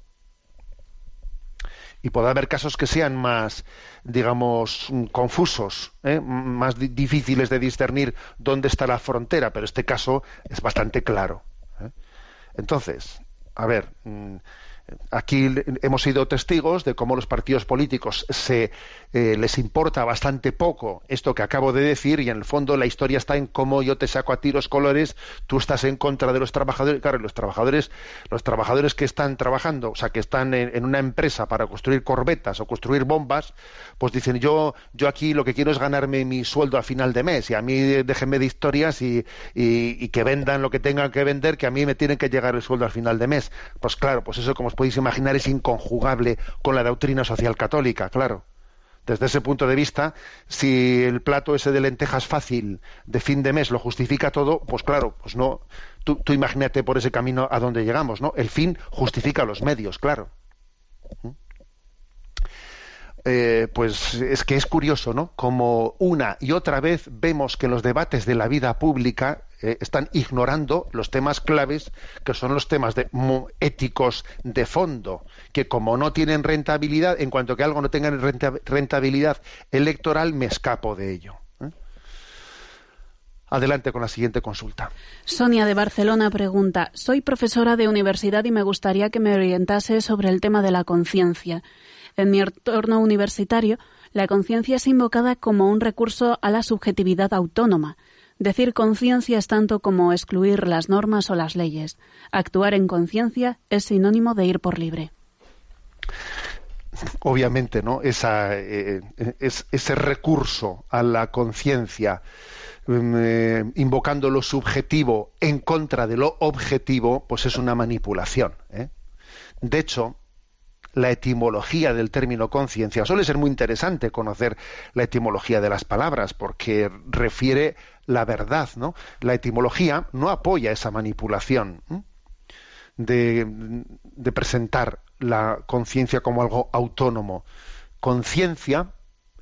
y puede haber casos que sean más, digamos, confusos, ¿eh? más difíciles de discernir dónde está la frontera, pero este caso es bastante claro. ¿eh? Entonces, a ver, mm, Aquí hemos sido testigos de cómo los partidos políticos se eh, les importa bastante poco esto que acabo de decir y en el fondo la historia está en cómo yo te saco a ti los colores, tú estás en contra de los trabajadores, claro, los trabajadores, los trabajadores que están trabajando, o sea, que están en, una empresa para construir corbetas o construir bombas, pues dicen yo yo aquí lo que quiero es ganarme mi sueldo a final de mes y a mí déjenme de historias y, y que vendan lo que tengan que vender, que a mí me tienen que llegar el sueldo al final de mes. Pues claro, pues eso como podéis imaginar, es inconjugable con la doctrina social católica, claro. Desde ese punto de vista, si el plato ese de lentejas fácil de fin de mes lo justifica todo, pues claro, pues no. Tú, imagínate por ese camino a donde llegamos, ¿no? El fin justifica los medios, claro. ¿Mm? Eh, pues es que es curioso, ¿no? Como una y otra vez vemos que los debates de la vida pública eh, están ignorando los temas claves, que son los temas éticos de fondo, que como no tienen rentabilidad, en cuanto que algo no tenga rentabilidad electoral, me escapo de ello. ¿eh? Adelante con la siguiente consulta. Sonia de Barcelona pregunta, soy profesora de universidad y me gustaría que me orientase sobre el tema de la conciencia. En mi entorno universitario, la conciencia es invocada como un recurso a la subjetividad autónoma. Decir conciencia es tanto como excluir las normas o las leyes. Actuar en conciencia es sinónimo de ir por libre. Obviamente, ¿no? Eh, ese recurso a la conciencia, mm, eh, invocando lo subjetivo en contra de lo objetivo, pues es una manipulación. ¿eh? De hecho, la etimología del término conciencia. Suele ser muy interesante conocer la etimología de las palabras porque refiere la verdad, ¿no? La etimología no apoya esa manipulación de, de, presentar la conciencia como algo autónomo. Conciencia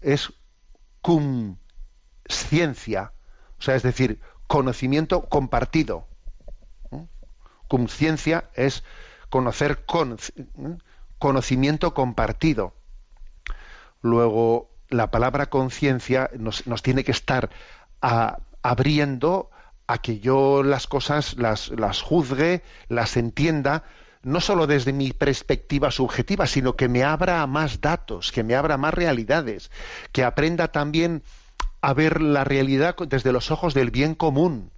es cum ciencia, o sea, es decir, conocimiento compartido. Cum ciencia es conocer con conocimiento compartido. Luego, la palabra conciencia nos, tiene que estar abriendo a que yo las cosas las, juzgue, las entienda, no solo desde mi perspectiva subjetiva, sino que me abra a más datos, que me abra más realidades, que aprenda también a ver la realidad desde los ojos del bien común.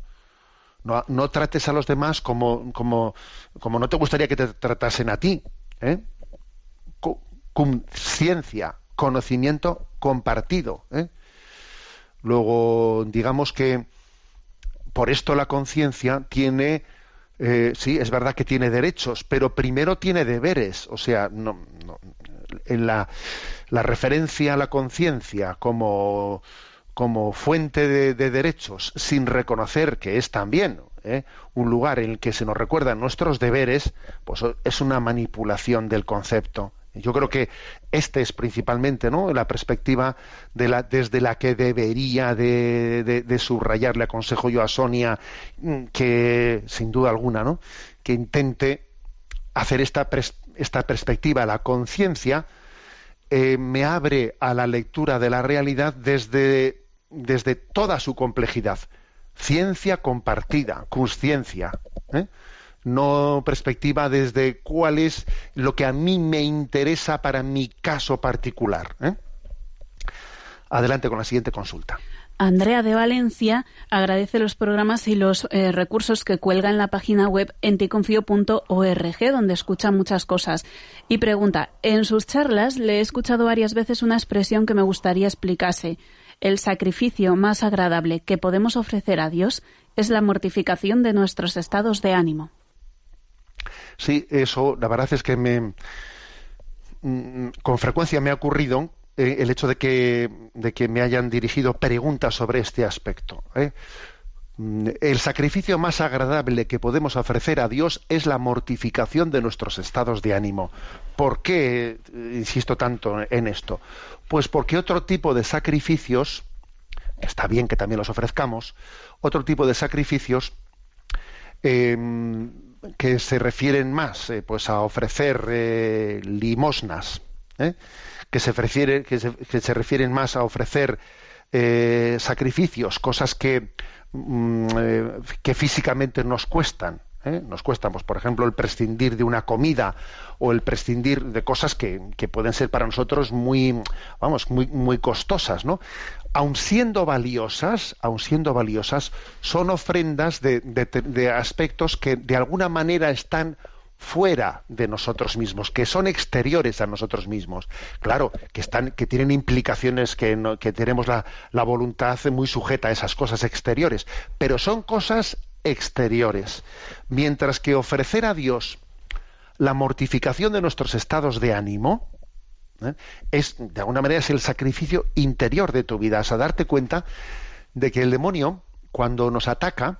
No, trates a los demás como, como, como no te gustaría que te tratasen a ti. ¿eh? Ciencia, conocimiento compartido. ¿eh? Luego, digamos que por esto la conciencia tiene, eh, sí, es verdad que tiene derechos, pero primero tiene deberes. O sea, no, en la, la, referencia a la conciencia como, como fuente de, derechos, sin reconocer que es también ¿eh? un lugar en el que se nos recuerdan nuestros deberes, pues es una manipulación del concepto. Yo creo que esta es principalmente ¿no? la perspectiva de la, desde la que debería de, de, aconsejo yo a Sonia mm, que, sin duda alguna, ¿no? que intente hacer esta, esta perspectiva, la conciencia, eh, me abre a la lectura de la realidad desde, desde toda su complejidad. Ciencia compartida, conciencia. ¿eh? No perspectiva desde cuál es lo que a mí me interesa para mi caso particular. ¿eh? Adelante con la siguiente consulta. Andrea de Valencia agradece los programas y los eh, recursos que cuelga en la página web enticonfio.org, donde escucha muchas cosas. Y pregunta, en sus charlas le he escuchado varias veces una expresión que me gustaría explicase. El sacrificio más agradable que podemos ofrecer a Dios es la mortificación de nuestros estados de ánimo. Sí, eso, la verdad es que me, mm, con frecuencia me ha ocurrido eh, el hecho de que, me hayan dirigido preguntas sobre este aspecto. ¿eh? Mm, el sacrificio más agradable que podemos ofrecer a Dios es la mortificación de nuestros estados de ánimo. ¿Por qué eh, insisto tanto en esto? Pues porque otro tipo de sacrificios, está bien que también los ofrezcamos, otro tipo de sacrificios que se refieren más eh, pues a ofrecer eh, limosnas, ¿eh? que, se refiere, que, se, que se refieren más a ofrecer sacrificios, cosas que, mm, que físicamente nos cuestan. Nos cuestan, pues, por ejemplo, el prescindir de una comida o el prescindir de cosas que, que pueden ser para nosotros muy, vamos, muy, muy costosas, ¿no? Aun siendo valiosas, aun siendo valiosas, son ofrendas de, aspectos que de alguna manera están fuera de nosotros mismos, que son exteriores a nosotros mismos. Claro, que están, que tienen implicaciones que, tenemos la voluntad muy sujeta a esas cosas exteriores, pero son cosas exteriores. Mientras que ofrecer a Dios la mortificación de nuestros estados de ánimo, ¿eh? es de alguna manera es el sacrificio interior de tu vida, es a darte cuenta de que el demonio cuando nos ataca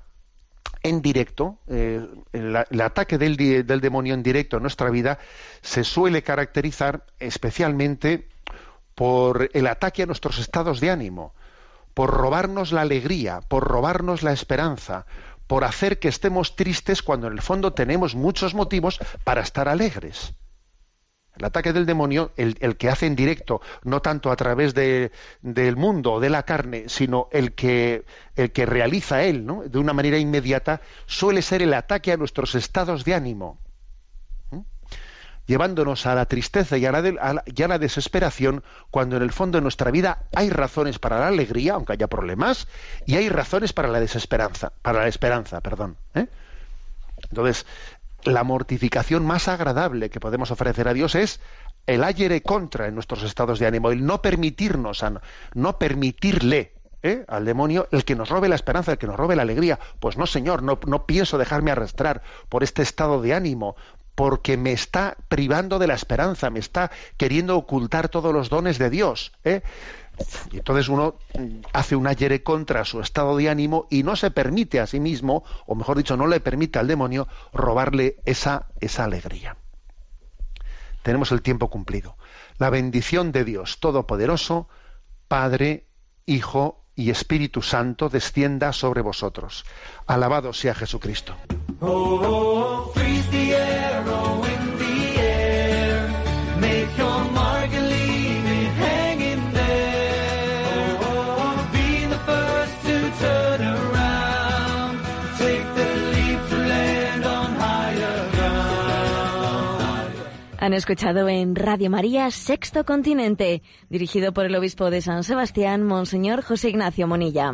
en directo, eh, el, ataque del, del demonio en directo en nuestra vida se suele caracterizar especialmente por el ataque a nuestros estados de ánimo, por robarnos la alegría, por robarnos la esperanza, por hacer que estemos tristes cuando en el fondo tenemos muchos motivos para estar alegres. El ataque del demonio, el, que hace en directo, no tanto a través de- del mundo o de la carne, sino el que, el que realiza él, de una manera inmediata, suele ser el ataque a nuestros estados de ánimo, llevándonos a la tristeza y a la desesperación, cuando en el fondo de nuestra vida hay razones para la alegría, aunque haya problemas, y hay razones para la desesperanza, para la esperanza, perdón. ¿eh? Entonces, la mortificación más agradable que podemos ofrecer a Dios es el ayer contra en nuestros estados de ánimo, el no permitirnos, no, permitirle ¿eh? al demonio el que nos robe la esperanza, el que nos robe la alegría. Pues no, Señor, no pienso dejarme arrastrar por este estado de ánimo, porque me está privando de la esperanza, me está queriendo ocultar todos los dones de Dios. ¿eh? Y entonces uno mm, hace un ayer contra su estado de ánimo y no se permite a sí mismo, o mejor dicho, no le permite al demonio robarle esa, esa alegría. Tenemos el tiempo cumplido. La bendición de Dios Todopoderoso, Padre, Hijo y Espíritu Santo descienda sobre vosotros. Alabado sea Jesucristo. Oh, freeze the arrow in the air. Make your mark and leave it hanging there. Oh, be the first to turn around. Take the leap to land on higher ground. Han escuchado en Radio María Sexto Continente, dirigido por el obispo de San Sebastián, Monseñor José Ignacio Monilla.